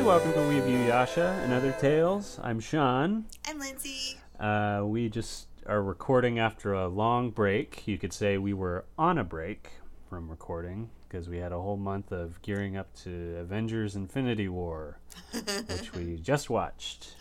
Everybody, welcome to We View Yasha and Other Tales. I'm Sean. I'm Lindsay. Uh, we just are recording after a long break. You could say we were on a break from recording because we had a whole month of gearing up to Avengers Infinity War, which we just watched.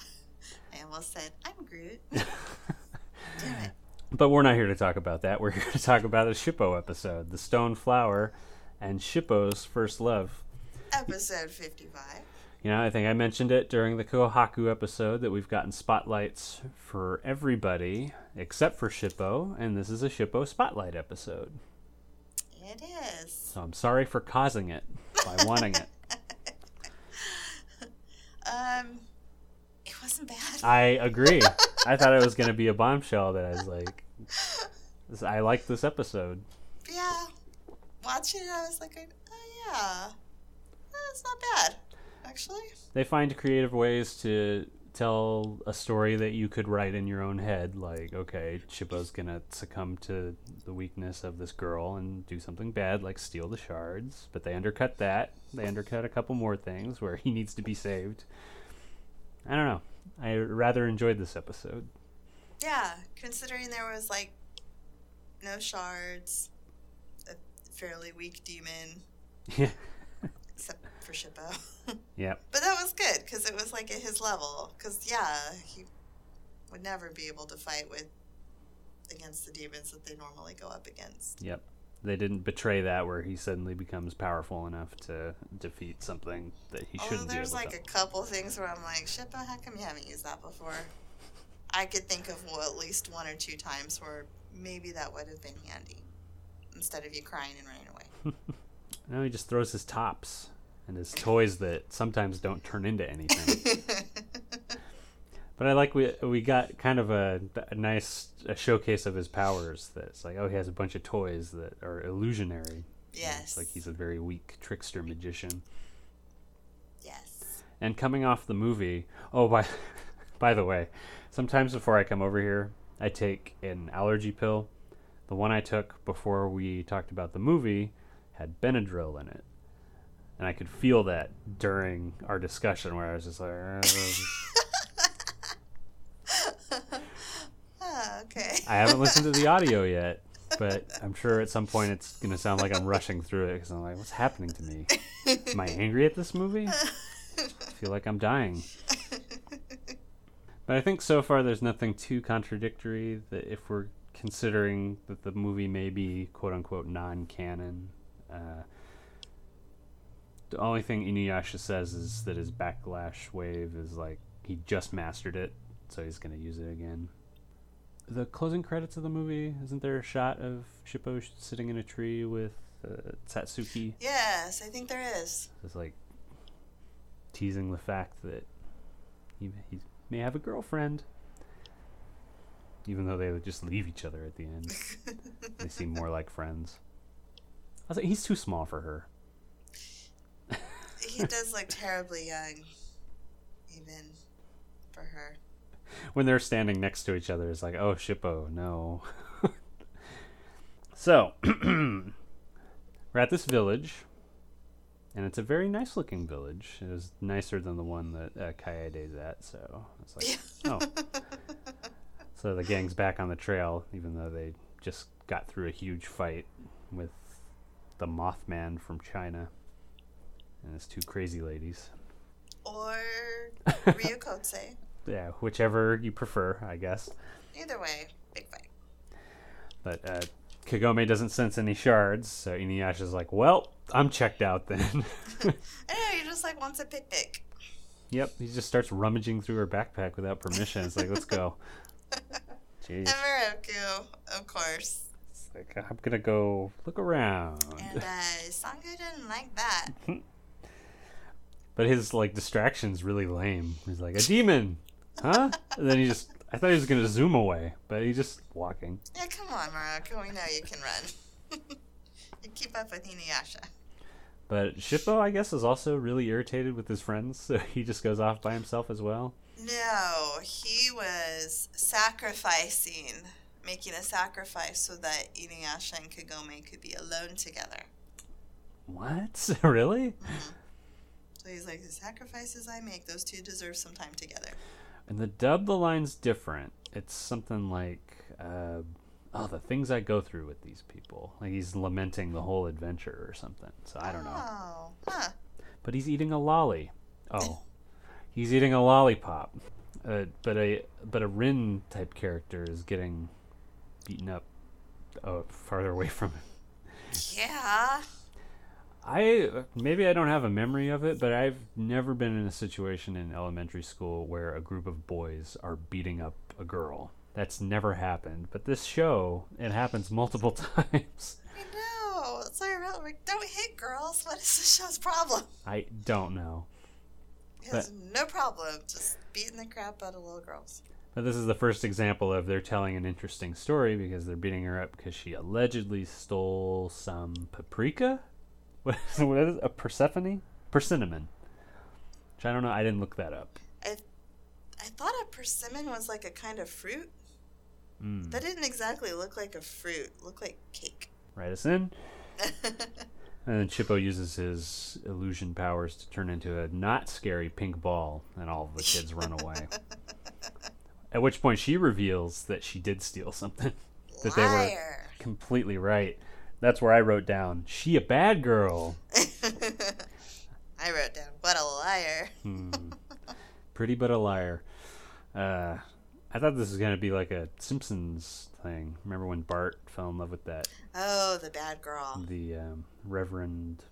I almost said, I'm Groot. Damn it. But we're not here to talk about that. We're here to talk about a Shippo episode, The Stone Flower, and Shippo's First Love. Episode 55. You know, I think I mentioned it during the Kohaku episode that we've gotten spotlights for everybody except for Shippo, and this is a Shippo spotlight episode. It is. So I'm sorry for causing it by wanting it. Um, it wasn't bad. I agree. I thought it was going to be a bombshell that I was like, I like this episode. yeah. Watching it, I was like, oh yeah. That's not bad, actually. They find creative ways to tell a story that you could write in your own head like okay Shippo's gonna succumb to the weakness of this girl and do something bad like steal the shards but they undercut that. They undercut a couple more things where he needs to be saved. I don't know. I rather enjoyed this episode. Yeah, considering there was like no shards, a fairly weak demon, yeah except for Shippo. yep But that was good because it was like at his level. Because yeah, he would never be able to fight with against the demons that they normally go up against. yep they didn't betray that where he suddenly becomes powerful enough to defeat something that he Although shouldn't be there's like to a couple things where I'm like, shit, how come you haven't used that before? I could think of well, at least one or two times where maybe that would have been handy instead of you crying and running away. no he just throws his tops and his toys that sometimes don't turn into anything But I like we we got kind of a, a nice a showcase of his powers. That's like, oh, he has a bunch of toys that are illusionary. yes. Like he's a very weak trickster magician. yes. And coming off the movie, oh by by the way, sometimes before I come over here, I take an allergy pill. The one I took before we talked about the movie had Benadryl in it. And I could feel that during our discussion where I was just like, "Uh, Ah, okay. I haven't listened to the audio yet, but I'm sure at some point it's going to sound like I'm rushing through it because I'm like, what's happening to me? Am I angry at this movie? I feel like I'm dying. But I think so far there's nothing too contradictory that if we're considering that the movie may be quote unquote non canon. Uh, the only thing Inuyasha says is that his backlash wave is like he just mastered it, so he's going to use it again. The closing credits of the movie isn't there a shot of Shippo sitting in a tree with uh, Satsuki? Yes, I think there is. it's like teasing the fact that he, he may have a girlfriend even though they would just leave each other at the end. They seem more like friends. I was like he's too small for her He does look terribly young, even for her. when they're standing next to each other, it's like, oh, Shippo, no. so, we're at this village, and it's a very nice looking village. It was nicer than the one that uh, Kaede's at, so it's like, oh. So the gang's back on the trail, even though they just got through a huge fight with the Mothman from China and his two crazy ladies. Or Ryukotse. Yeah, whichever you prefer, I guess. Either way, big fight. But uh, Kagome doesn't sense any shards, so Inuyasha's like, "Well, I'm checked out then." Anyway, he just like wants a picnic. yep, he just starts rummaging through her backpack without permission. It's like, "Let's go." Jeez, And Miroku, of course. Like, I'm gonna go look around. And uh, Sango didn't like that. But his like distraction's really lame. He's like, "A demon, huh?" And then he just—I thought he was gonna zoom away, but he's just walking. Yeah, come on, Miroku. We know you can run. you keep up with Inuyasha. But Shippo, I guess, is also really irritated with his friends, so he just goes off by himself as well. No, he was sacrificing, making a sacrifice so that Inuyasha and Kagome could be alone together. What? really? So he's like, the sacrifices I make, those two deserve some time together. And the dub, the line's different. It's something like, uh, oh, the things I go through with these people. Like he's lamenting the whole adventure or something. So I don't know. Oh, huh. But he's eating a lolly. Oh, he's eating a lollipop. Uh, but a but a Rin type character is getting beaten up uh, farther away from him. Yeah. I maybe I don't have a memory of it, but I've never been in a situation in elementary school where a group of boys are beating up a girl. That's never happened. But this show, it happens multiple times. I know. It's like, like, don't hit girls. What is the show's problem? I don't know. It has no problem just beating the crap out of little girls. This is the first example of they're telling an interesting story because they're beating her up because she allegedly stole some paprika. What is, what is it? A Persephone? Persimmon. Which I don't know. I didn't look that up. I, I thought a persimmon was like a kind of fruit. Mm. That didn't exactly look like a fruit. It looked like cake. Write us in. And then Shippo uses his illusion powers to turn into a not scary pink ball, and all of the kids run away. At which point she reveals that she did steal something. that they were Liar. completely right. That's where I wrote down, she a bad girl. I wrote down, what a liar. Hmm. Pretty but a liar. Uh, I thought this was going to be like a Simpsons thing. Remember when Bart fell in love with that Oh, the bad girl. the um, Reverend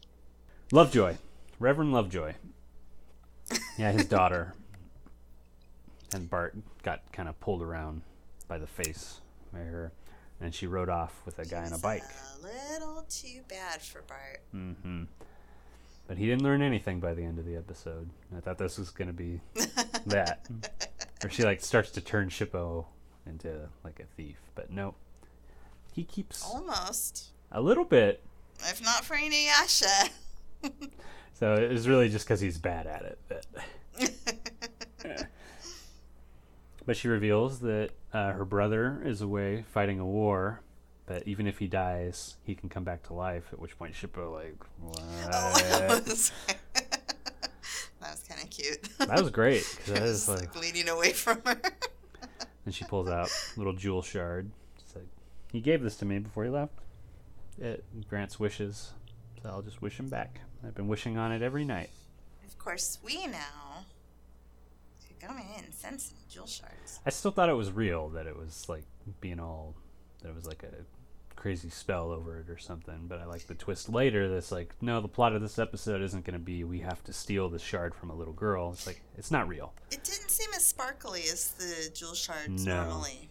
Lovejoy, Reverend Lovejoy. Yeah, his daughter. And Bart got kind of pulled around by the face by her, and she rode off with a guy on a bike. A little too bad for Bart. Mm-hmm. But he didn't learn anything by the end of the episode. I thought this was going to be that, or she like starts to turn Shippo into like a thief, but no. He keeps Almost. a little bit If not for Inuyasha. So it was really just because he's bad at it. But, but she reveals that uh, her brother is away fighting a war. But even if he dies, he can come back to life. At which point, Shippo like, what? Oh, that was, that was kind of cute. That was great because that was, like. like leaning away from her. And she pulls out a little jewel shard. It's like, he gave this to me before he left. It grants wishes, so I'll just wish him back. I've been wishing on it every night. Of course, we now could go in some jewel shards. I still thought it was real, that it was like being all, that it was like a crazy spell over it or something. But I like the twist later that's like, no, the plot of this episode isn't going to be we have to steal the shard from a little girl. It's like, it's not real. It didn't seem as sparkly as the jewel shards No. normally.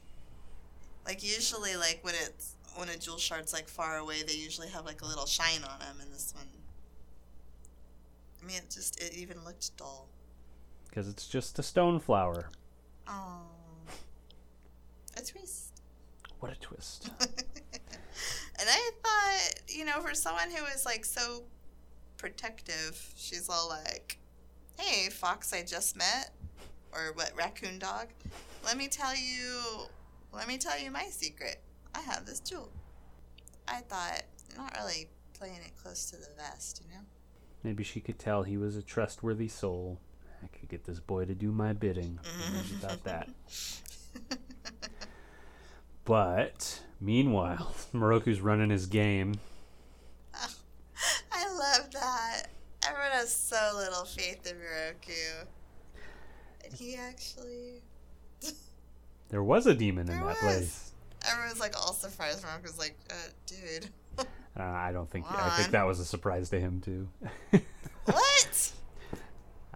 Like usually, like when it's when a jewel shard's like far away, they usually have like a little shine on them, and this one. I mean, it just it even looked dull. Because it's just a stone flower. Oh, a twist. What a twist. And I thought, you know, for someone who is like so protective, she's all like, "Hey, fox, I just met, or what, raccoon dog? Let me tell you, let me tell you my secret. I have this jewel." I thought, not really playing it close to the vest, you know. Maybe she could tell he was a trustworthy soul. I could get this boy to do my bidding. About that. But meanwhile, Miroku's running his game. I love that. Everyone has so little faith in Miroku. And he actually. There was a demon in There that was. place. Everyone's like all surprised. Miroku's like, uh, dude. Uh, I don't think. I think that was a surprise to him too.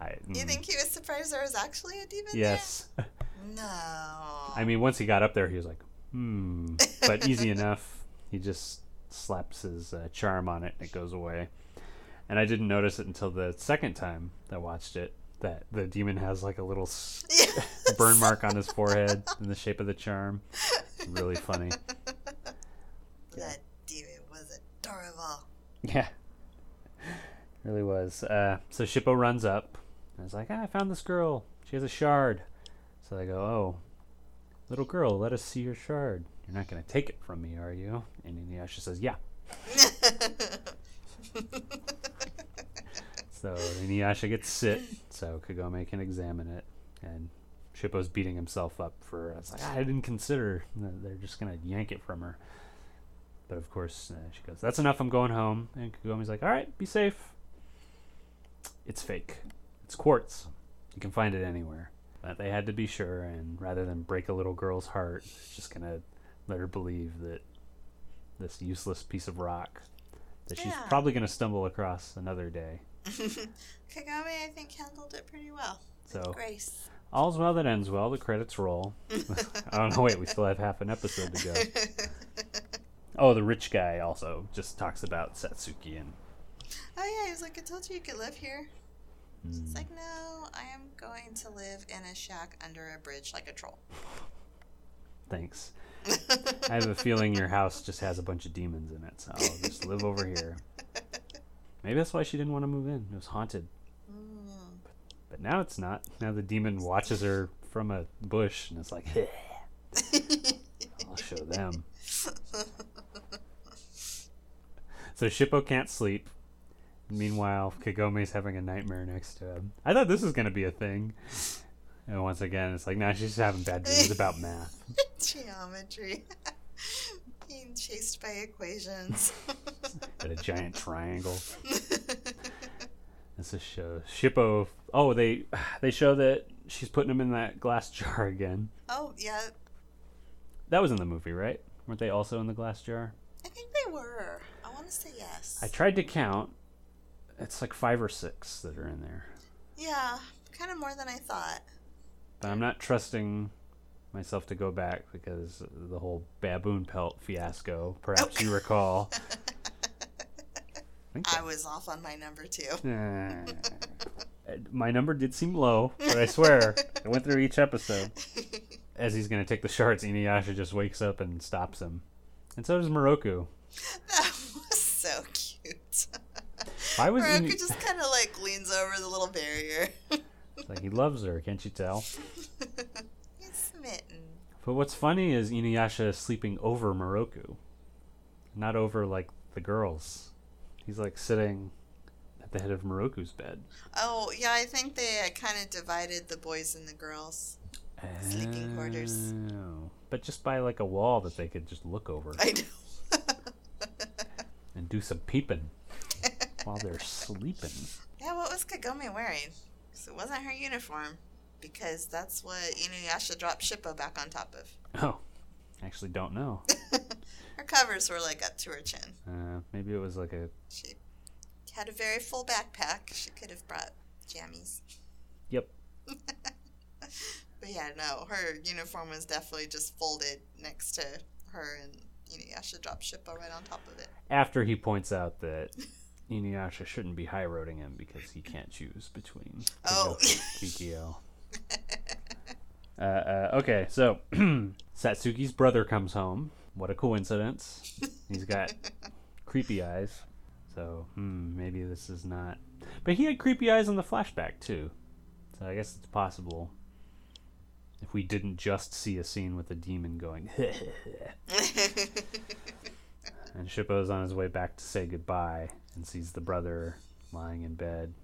I, You mm, think he was surprised there was actually a demon Yes. there? No. I mean, once he got up there, he was like, "Hmm," but easy enough. He just slaps his uh, charm on it, and it goes away. And I didn't notice it until the second time I watched it that the demon has like a little Yes. burn mark on his forehead in the shape of the charm. Really funny. That demon was adorable. Yeah. Really was. Uh, so Shippo runs up and is like, ah, I found this girl. She has a shard. So they go, Oh, little girl, let us see your shard. You're not going to take it from me, are you? And Inuyasha says, Yeah. So Inuyasha gets sit, so Kagome can examine it, and Shippo's beating himself up for. It's like I didn't consider that they're just gonna yank it from her. But of course, uh, she goes, "That's enough. I'm going home." And Kagome's like, "All right, be safe." It's fake. It's quartz. You can find it anywhere. But they had to be sure, and rather than break a little girl's heart, just gonna let her believe that this useless piece of rock that she's probably gonna stumble across another day. Kagome, I think, handled it pretty well. So Grace. all's well that ends well. The credits roll. I don't know. Wait, we still have half an episode to go. Oh, the rich guy also just talks about Satsuki and Oh yeah, he was like, I told you you could live here. It's mm, like, no, I am going to live in a shack under a bridge like a troll. thanks. I have a feeling your house just has a bunch of demons in it, so I'll just live over here. Maybe that's why she didn't want to move in. It was haunted. Mm. But now it's not. Now the demon watches her from a bush and it's like, I'll show them. So Shippo can't sleep. Meanwhile, Kagome's having a nightmare next to him. I thought this was going to be a thing. And once again, it's like, nah, she's just having bad dreams about math. Geometry. Being chased by equations. At a giant triangle. This is show Shippo. Oh, they they show that she's putting him in that glass jar again. oh, yeah. That was in the movie, right? Weren't they also in the glass jar? I think they were. I want to say yes. I tried to count. It's like five or six that are in there. yeah, kind of more than I thought. But I'm not trusting myself to go back because the whole baboon pelt fiasco. Perhaps you recall. I I was off on my number two. Uh, my number did seem low, but I swear I went through each episode. As he's gonna take the shards, Inuyasha just wakes up and stops him, and so does Miroku. That was so cute. Why was just kind of like leans over the little barrier. It's like he loves her? Can't you tell? He's smitten. But what's funny is Inuyasha is sleeping over Miroku, not over like the girls. He's like sitting at the head of Miroku's bed. Oh, yeah, I think they uh, kind of divided the boys and the girls. Sleeping quarters. Oh. But just by like a wall that they could just look over I know. and do some peeping while they're sleeping. yeah, what was Kagome wearing? 'Cause it wasn't her uniform. Because that's what Inuyasha dropped Shippo back on top of. Oh, actually don't know. Her covers were like up to her chin. Uh, maybe it was like a She had a very full backpack. She could have brought jammies. yep. But yeah, no, her uniform was definitely just folded next to her, and Inuyasha dropped Shippo right on top of it. After he points out that Inuyasha shouldn't be high roading him because he can't choose between Oh. Kikyo. Uh, uh, okay, so Satsuki's brother comes home. What a coincidence. He's got creepy eyes. So, hmm, maybe this is not. But he had creepy eyes in the flashback, too. So I guess it's possible if we didn't just see a scene with a demon going, and Shippo's on his way back to say goodbye and sees the brother lying in bed.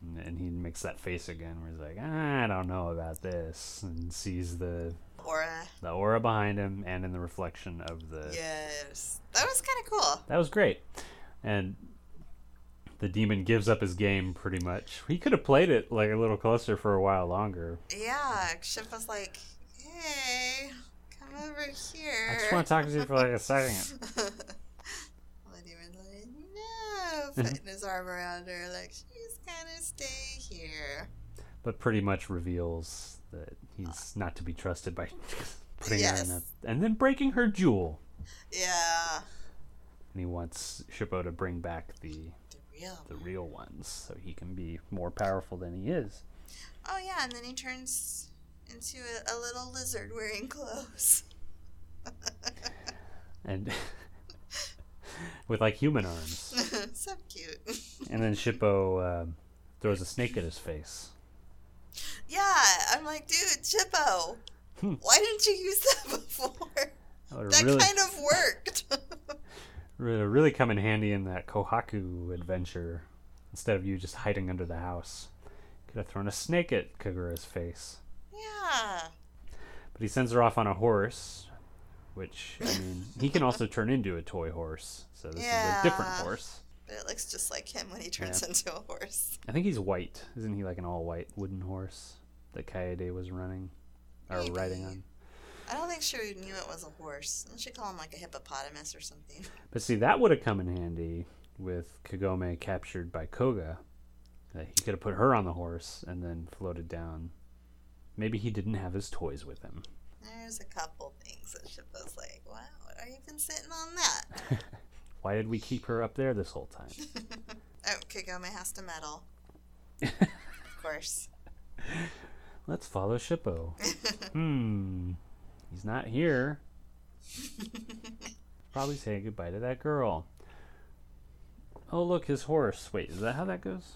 And, and he makes that face again where he's like, I don't know about this. And sees the, Aura. the aura behind him and in the reflection of the. Yes. That was kind of cool. That was great. And the demon gives up his game pretty much. He could have played it like a little closer for a while longer. Yeah, Ship was like, hey, come over here. I just want to talk to you for like a second. Well, the demon's like, no, mm-hmm. putting his arm around her, like, she's gonna stay here. But pretty much reveals that he's uh, not to be trusted by putting her in a. And then breaking her jewel. Yeah. and he wants Shippo to bring back the The real. the real ones so he can be more powerful than he is. Oh, yeah, and then he turns into a, a little lizard wearing clothes. And with like human arms. so cute. And then Shippo um, throws a snake at his face. Yeah, I'm like, dude, Shippo, Hmm. why didn't you use that before? That That really, kind of worked. really, really come in handy in that Kohaku adventure. instead of you just hiding under the house. Could have thrown a snake at Kagura's face. Yeah. But he sends her off on a horse, which, I mean, he can also turn into a toy horse. So this is a different horse. But it looks just like him when he turns Yeah. into a horse. I think he's white. Isn't he like an all white wooden horse that Kaede was running or riding on? I don't think she knew it was a horse. Didn't she call him like a hippopotamus or something? But see, that would have come in handy with Kagome captured by Koga. That he could have put her on the horse and then floated down. Maybe he didn't have his toys with him. There's a couple things that Shippo's like, wow, are you been sitting on that? Why did we keep her up there this whole time? Oh, Kagome has to meddle. of course. Let's follow Shippo. hmm. He's not here. Probably saying goodbye to that girl. Oh, look, his horse. Wait, is that how that goes?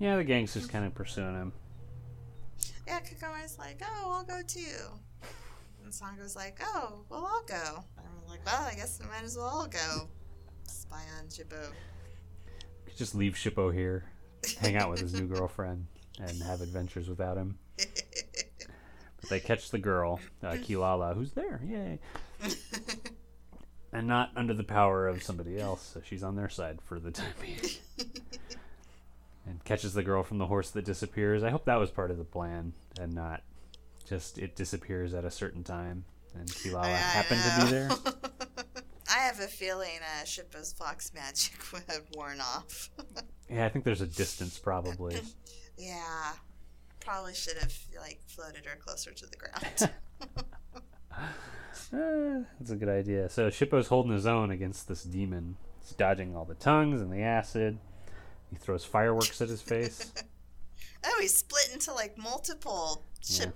Yeah, the gang's just kind of pursuing him. Yeah, Kagome's like, oh, I'll go too. And Sango's like, oh, well, I'll go. I'm like, well, I guess we might as well all go. Spy on Shippo. Just leave Shippo here, hang out with his new girlfriend, and have adventures without him. But they catch the girl, uh, Kilala, who's there. Yay. and not under the power of somebody else, so she's on their side for the time being. and catches the girl from the horse that disappears. I hope that was part of the plan and not just it disappears at a certain time and Kilala happened to be there. I have a feeling uh, Shippo's fox magic would have worn off. Yeah, I think there's a distance probably. yeah. Probably should have like floated her closer to the ground. Uh, that's a good idea. So Shippo's holding his own against this demon. He's dodging all the tongues and the acid. He throws fireworks at his face. Oh, he split into like multiple Yeah.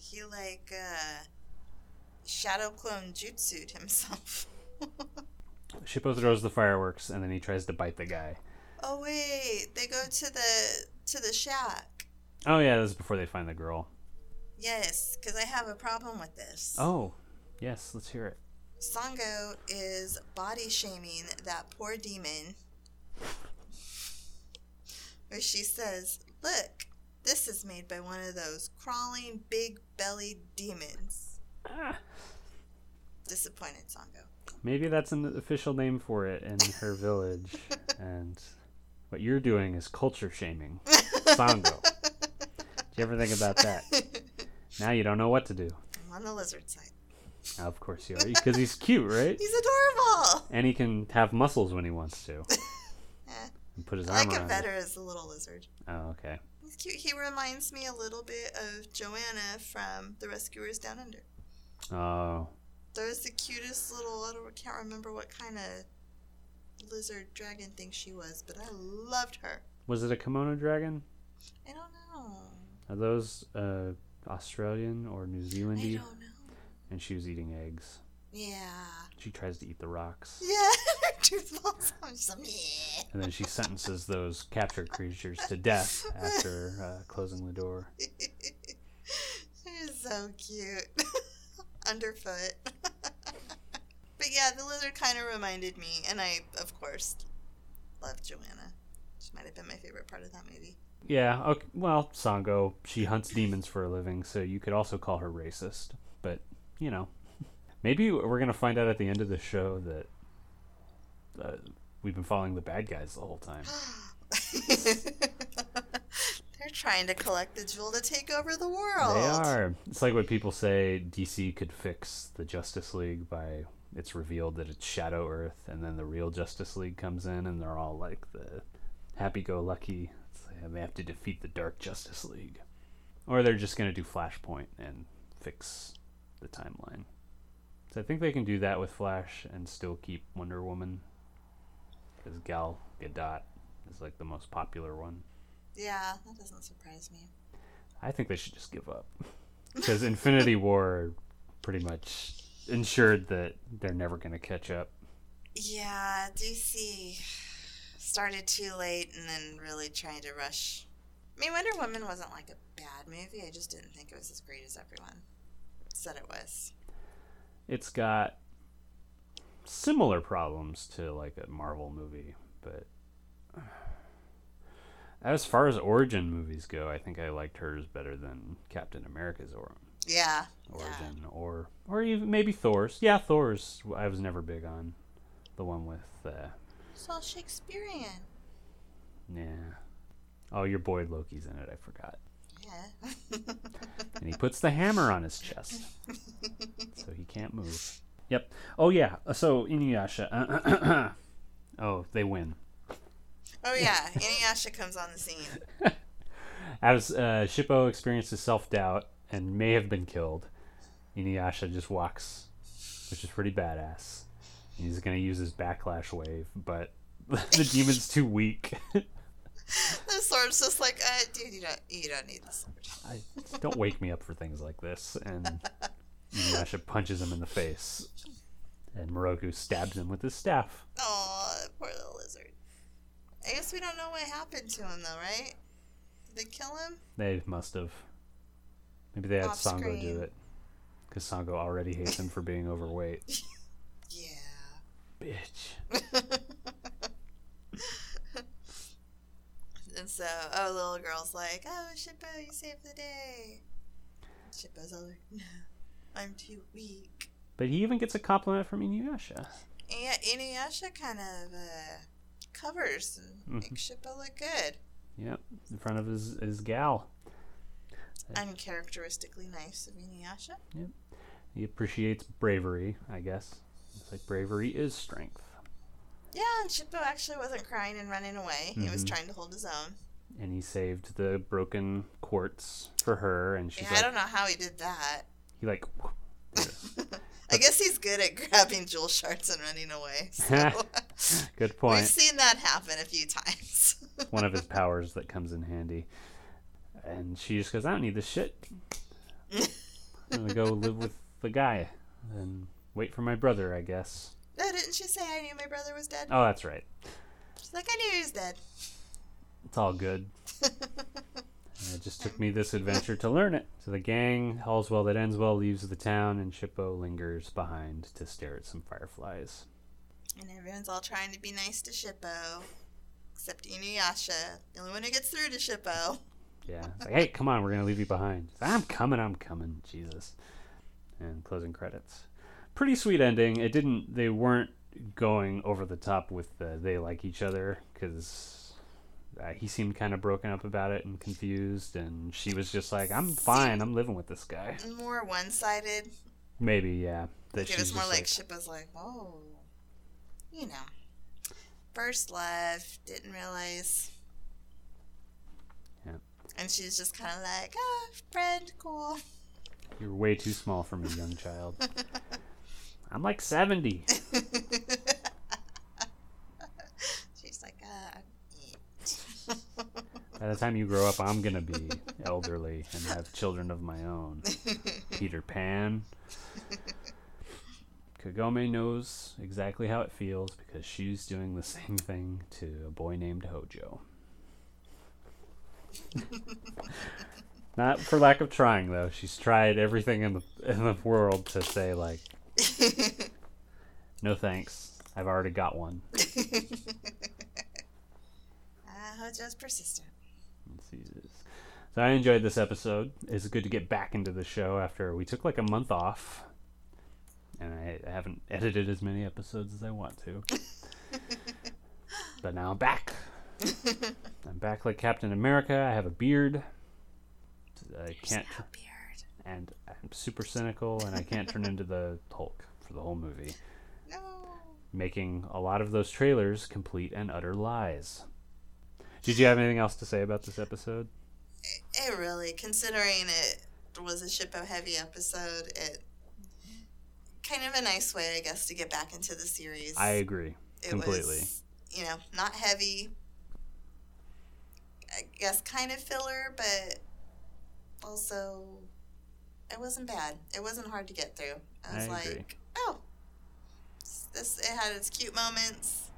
He like uh shadow clone jutsu'd himself. Shippo throws the fireworks and then he tries to bite the guy. oh wait, they go to the to the shack. Oh yeah, this is before they find the girl. Yes, because I have a problem with this. Oh, yes, let's hear it. Sango is body shaming that poor demon. Where she says, Look, this is made by one of those crawling, big bellied demons. Ah, Disappointed Sango. maybe that's an official name for it in her village. and what you're doing is culture shaming. Sango. Did you ever think about that? Now you don't know what to do. I'm on the lizard side. Of course you are, because he's cute, right? He's adorable! And he can have muscles when he wants to. And put his I arm like around better as a little lizard. Oh, okay. He's cute. He reminds me a little bit of Joanna from The Rescuers Down Under. Oh, There's the cutest little, I don't, can't remember what kind of lizard dragon thing she was, but I loved her. was it a kimono dragon? I don't know. Are those uh, Australian or New Zealand? I don't know. And she was eating eggs. Yeah. She tries to eat the rocks. Yeah, her tooth falls out. She's like, "Meh." And then she sentences those captured creatures to death after uh, closing the door. She's so cute. Underfoot. but yeah, the lizard kind of reminded me, and I, of course, loved Joanna. She might have been my favorite part of that movie. Yeah, okay, well, Sango, she hunts demons for a living, so you could also call her racist. But, you know, maybe we're going to find out at the end of the show that we've been following the bad guys the whole time. They're trying to collect the jewel to take over the world. They are. It's like what people say DC could fix the Justice League by it's revealed that it's Shadow Earth, and then the real Justice League comes in, and they're all like the happy-go-lucky. Like they have to defeat the Dark Justice League, or they're just gonna do Flashpoint and fix the timeline. So I think they can do that with Flash and still keep Wonder Woman, because Gal Gadot is like the most popular one. Yeah, that doesn't surprise me. I think they should just give up. Because Infinity War pretty much ensured that they're never going to catch up. Yeah, DC started too late and then really trying to rush. I mean, Wonder Woman wasn't like a bad movie. I just didn't think it was as great as everyone said it was. It's got similar problems to like a Marvel movie, but As far as origin movies go, I think I liked hers better than Captain America's or- Yeah. Yeah. origin, or or even maybe Thor's. Yeah, Thor's. I was never big on the one with. Uh, It's all Shakespearean. yeah. Oh, your boy Loki's in it. I forgot. Yeah. And he puts the hammer on his chest, so he can't move. Yep. Oh yeah. So Inuyasha. oh, they win. oh yeah, Inuyasha comes on the scene. As uh, Shippo experiences self doubt and may have been killed, Inuyasha just walks, which is pretty badass. He's gonna use his backlash wave, but the demon's too weak. The sword's just like, uh, dude, you don't, you don't need the sword. I, don't wake me up for things like this. And Inuyasha punches him in the face, and Miroku stabs him with his staff. Oh, poor little lizard. I guess we don't know what happened to him though, right? Did they kill him? They must have. Maybe they had Off Sango screen. do it, because Sango already hates him for being overweight. Yeah. Bitch. And so, oh, little girl's like, oh, Shippo, you saved the day. Shippo's all like, no, I'm too weak. But he even gets a compliment from Inuyasha. Yeah, Inuyasha kind of uh, covers and Mhm. makes Shippo look good. Yep, in front of his, his gal. Uncharacteristically nice of Inuyasha. Yep. He appreciates bravery, I guess. It's like bravery is strength. Yeah, and Shippo actually wasn't crying and running away. He was Mhm. trying to hold his own. And he saved the broken quartz for her, and she's Yeah, I don't know how he did that. He like, I guess he's good at grabbing jewel shards and running away. So good point. we've seen that happen a few times. One of his powers that comes in handy. And she just goes, I don't need this shit. I'm gonna go live with the guy and wait for my brother, I guess. no, didn't she say I knew my brother was dead? Oh, that's right. She's like, I knew he was dead. It's all good. It just took me this adventure to learn it. So the gang, all's well that ends well, leaves the town, and Shippo lingers behind to stare at some fireflies. And everyone's all trying to be nice to Shippo. Except Inuyasha, the only one who gets through to Shippo. Yeah. It's like, hey, come on, we're gonna leave you behind. Like, I'm coming, I'm coming. Jesus. And closing credits. Pretty sweet ending. It didn't. They weren't going over the top with the they like each other because uh, he seemed kind of broken up about it and confused, and she was just like, I'm fine. I'm living with this guy. More one sided. Maybe, yeah. That It was more like, like Shippo's like, oh, you know. First love, didn't realize. Yeah. And she's just kind of like, ah, friend, cool. You're way too small for me, young child. I'm like 70. she's like, ah, I'm eight. By the time you grow up, I'm gonna be elderly and have children of my own. Peter Pan. Kagome knows exactly how it feels because she's doing the same thing to a boy named Hojo. Not for lack of trying, though. She's tried everything in the in the world to say like, "No thanks. I've already got one." Ah, Hojo's persistent. So I enjoyed this episode. It's good to get back into the show after we took like a month off, and I, haven't edited as many episodes as I want to. but now I'm back. I'm back like Captain America. I have a beard. I can't, beard. and I'm super cynical, and I can't turn into the Hulk for the whole movie, No. making a lot of those trailers complete and utter lies. Did you have anything else to say about this episode? It really, considering it was a Shippo heavy episode, it kind of a nice way, I guess, to get back into the series. I agree. it completely. Was, you know, not heavy. I guess kind of filler, but also it wasn't bad. It wasn't hard to get through. I was I like, agree. oh, this it had its cute moments.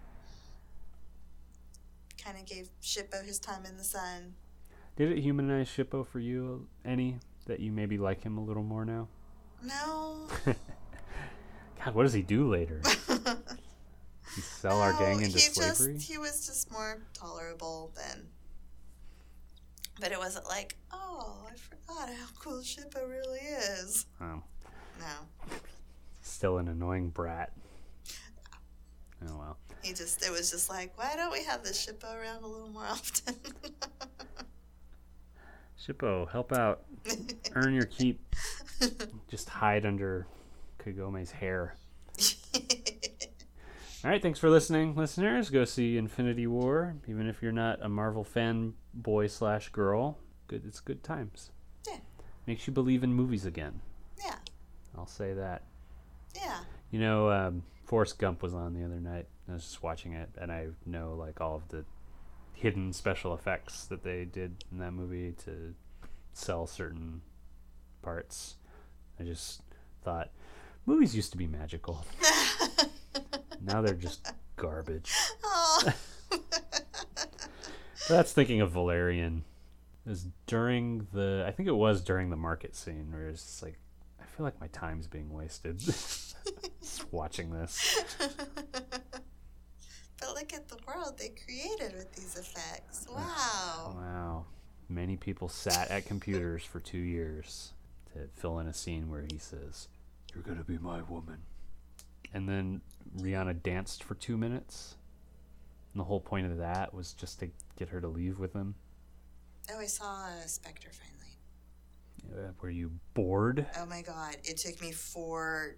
Kind of gave Shippo his time in the sun. Did it humanize Shippo for you any that you maybe like him a little more now? No. God, what does he do later? He sell our gang into he slavery? Just, he was just more tolerable than But it wasn't like, oh, I forgot how cool Shippo really is. Oh, No. still an annoying brat. Oh well. He just, it was just like, why don't we have the Shippo around a little more often? Shippo, help out. Earn your keep. Just hide under Kagome's hair. All right, thanks for listening, listeners. Go see Infinity War, even if you're not a Marvel fan, boy slash girl. Good, it's good times. Yeah. Makes you believe in movies again. yeah. I'll say that. Yeah. You know, um, Forrest Gump was on the other night. I was just watching it, and I know like all of the hidden special effects that they did in that movie to sell certain parts. I just thought movies used to be magical. now they're just garbage. Oh. That's thinking of Valerian. It was during the, I think it was during the market scene where it's like, I feel like my time's being wasted watching this. Look at the world they created with these effects. Wow. Wow. Many people sat at computers for two years to fill in a scene where he says, You're going to be my woman. And then Rihanna danced for two minutes. And the whole point of that was just to get her to leave with him. Oh, I saw a Spectre finally. Uh, were you bored? Oh my god, it took me four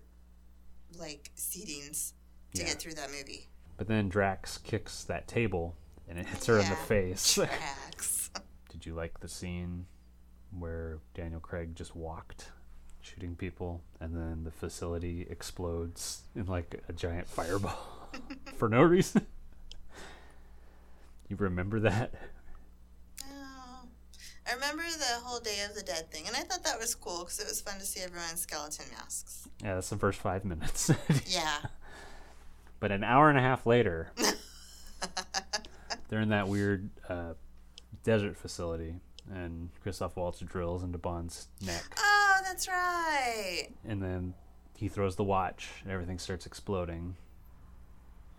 like seatings to Yeah. get through that movie. But then Drax kicks that table and it hits her in the face. Drax. Did you like the scene where Daniel Craig just walked shooting people and then the facility explodes in like a giant fireball for no reason? you remember that? Oh. I remember the whole Day of the Dead thing, and I thought that was cool because it was fun to see everyone in skeleton masks. Yeah, that's the first five minutes. Yeah. But an hour and a half later, they're in that weird uh, desert facility, and Christoph Waltz drills into Bond's neck. Oh, that's right. and then he throws the watch and everything starts exploding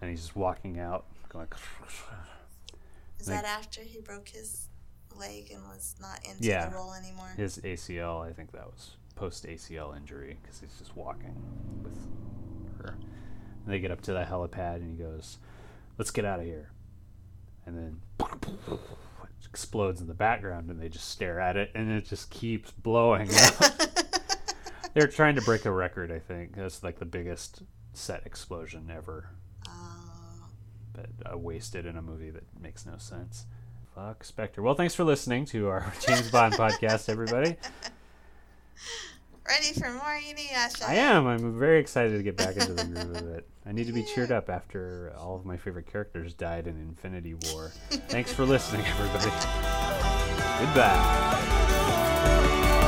and he's just walking out going Is that after he broke his leg and was not into Yeah. the role anymore? his acl i think that was post acl injury because he's just walking with her and they get up to the helipad and he goes let's get out of here and then it explodes in the background and they just stare at it and it just keeps blowing up they're trying to break a record i think that's like the biggest set explosion ever Oh. but uh, wasted in a movie that makes no sense. Fuck Spectre. Well, thanks for listening to our James Bond podcast, everybody. Ready for more Inuyasha? I am. I'm very excited to get back into the groove of it. I need to be cheered up after all of my favorite characters died in Infinity War. Thanks for listening, everybody. Goodbye.